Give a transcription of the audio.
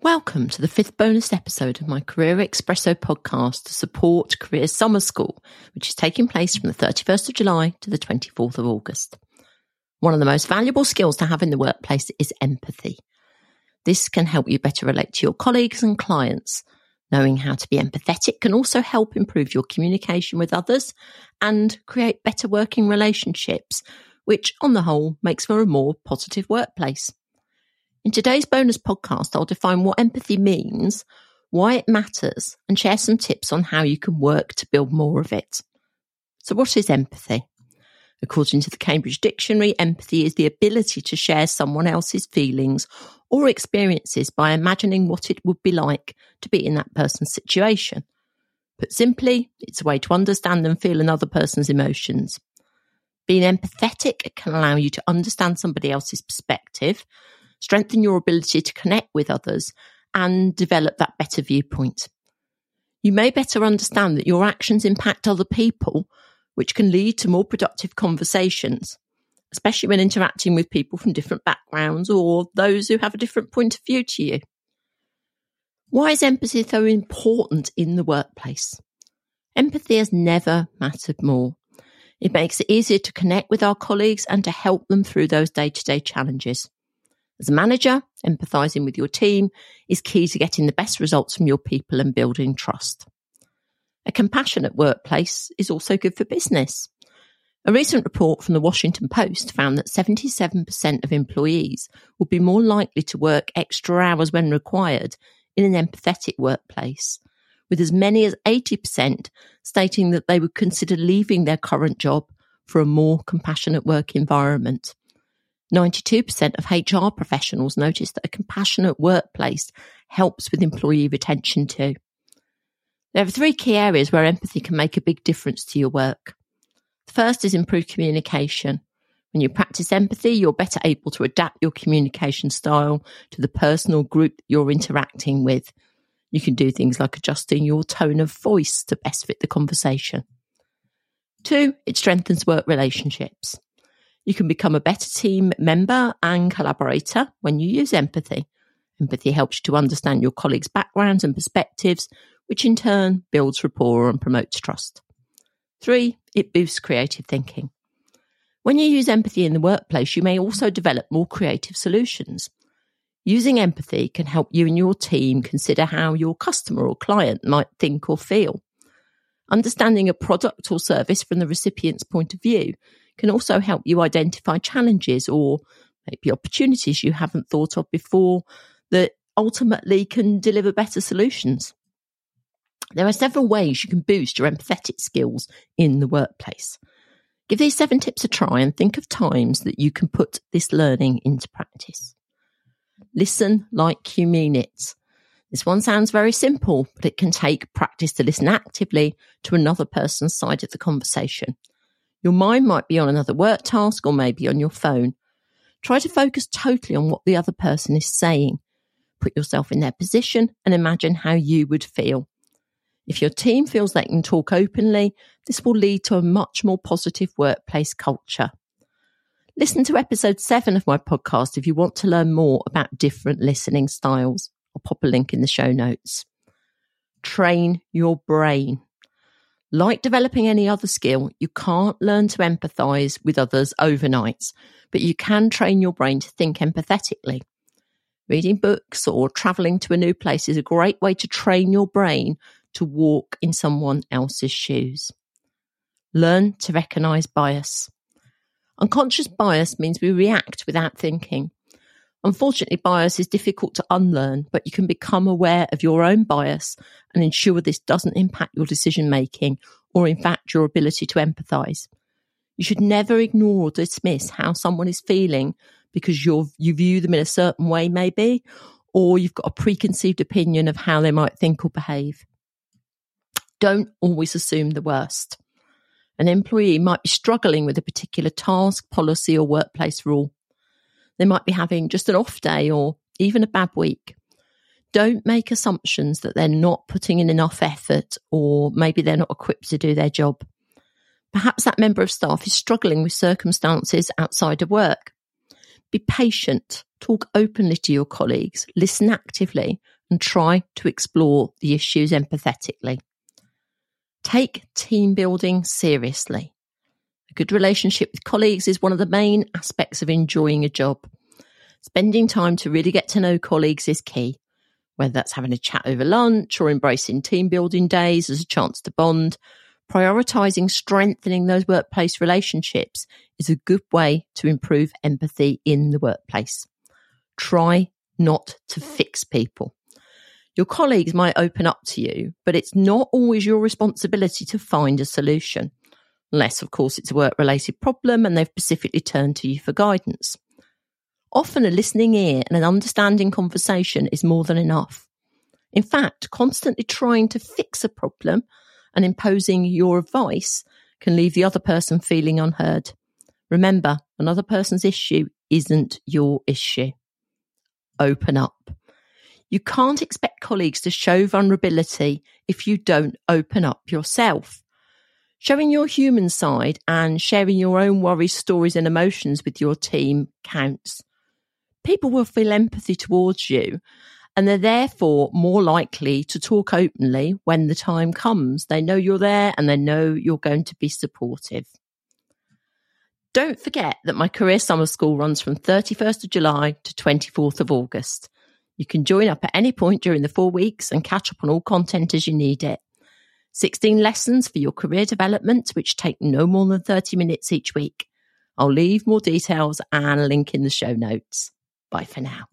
Welcome to the fifth bonus episode of my Career Espresso podcast to support Career Summer School, which is taking place from the 31st of July to the 24th of August. One of the most valuable skills to have in the workplace is empathy. This can help you better relate to your colleagues and clients. Knowing how to be empathetic can also help improve your communication with others and create better working relationships, which on the whole makes for a more positive workplace. In today's bonus podcast, I'll define what empathy means, why it matters, and share some tips on how you can work to build more of it. So, what is empathy? According to the Cambridge Dictionary, empathy is the ability to share someone else's feelings or experiences by imagining what it would be like to be in that person's situation. Put simply, it's a way to understand and feel another person's emotions. Being empathetic can allow you to understand somebody else's perspective strengthen your ability to connect with others, and develop that better viewpoint. You may better understand that your actions impact other people, which can lead to more productive conversations, especially when interacting with people from different backgrounds or those who have a different point of view to you. Why is empathy so important in the workplace? Empathy has never mattered more. It makes it easier to connect with our colleagues and to help them through those day to day challenges. As a manager, empathizing with your team is key to getting the best results from your people and building trust. A compassionate workplace is also good for business. A recent report from the Washington Post found that 77% of employees would be more likely to work extra hours when required in an empathetic workplace, with as many as 80% stating that they would consider leaving their current job for a more compassionate work environment. 92% of HR professionals notice that a compassionate workplace helps with employee retention too. There are three key areas where empathy can make a big difference to your work. The first is improved communication. When you practice empathy, you're better able to adapt your communication style to the personal group you're interacting with. You can do things like adjusting your tone of voice to best fit the conversation. Two, it strengthens work relationships. You can become a better team member and collaborator when you use empathy. Empathy helps you to understand your colleagues' backgrounds and perspectives, which in turn builds rapport and promotes trust. Three, it boosts creative thinking. When you use empathy in the workplace, you may also develop more creative solutions. Using empathy can help you and your team consider how your customer or client might think or feel. Understanding a product or service from the recipient's point of view can also help you identify challenges or maybe opportunities you haven't thought of before that ultimately can deliver better solutions. There are several ways you can boost your empathetic skills in the workplace. Give these seven tips a try and think of times that you can put this learning into practice. Listen like you mean it. This one sounds very simple, but it can take practice to listen actively to another person's side of the conversation. Your mind might be on another work task or maybe on your phone. Try to focus totally on what the other person is saying. Put yourself in their position and imagine how you would feel. If your team feels they can talk openly, this will lead to a much more positive workplace culture. Listen to episode seven of my podcast if you want to learn more about different listening styles. I'll pop a link in the show notes. Train your brain. Like developing any other skill, you can't learn to empathize with others overnight, but you can train your brain to think empathetically. Reading books or traveling to a new place is a great way to train your brain to walk in someone else's shoes. Learn to recognize bias. Unconscious bias means we react without thinking. Unfortunately, bias is difficult to unlearn, but you can become aware of your own bias and ensure this doesn't impact your decision making or, in fact, your ability to empathize. You should never ignore or dismiss how someone is feeling because you're, you view them in a certain way, maybe, or you've got a preconceived opinion of how they might think or behave. Don't always assume the worst. An employee might be struggling with a particular task, policy, or workplace rule. They might be having just an off day or even a bad week. Don't make assumptions that they're not putting in enough effort or maybe they're not equipped to do their job. Perhaps that member of staff is struggling with circumstances outside of work. Be patient Talk openly to your colleagues, listen actively, and try to explore the issues empathetically. Take team building seriously. A good relationship with colleagues is one of the main aspects of enjoying a job. Spending time to really get to know colleagues is key, whether that's having a chat over lunch or embracing team building days as a chance to bond. Prioritizing strengthening those workplace relationships is a good way to improve empathy in the workplace. Try not to fix people. Your colleagues might open up to you, but it's not always your responsibility to find a solution. Unless, of course, it's a work related problem and they've specifically turned to you for guidance. Often a listening ear and an understanding conversation is more than enough. In fact, constantly trying to fix a problem and imposing your advice can leave the other person feeling unheard. Remember, another person's issue isn't your issue. Open up. You can't expect colleagues to show vulnerability if you don't open up yourself. Showing your human side and sharing your own worries, stories, and emotions with your team counts. People will feel empathy towards you and they're therefore more likely to talk openly when the time comes. They know you're there and they know you're going to be supportive. Don't forget that my career summer school runs from 31st of July to 24th of August. You can join up at any point during the four weeks and catch up on all content as you need it. 16 lessons for your career development, which take no more than 30 minutes each week. I'll leave more details and link in the show notes. Bye for now.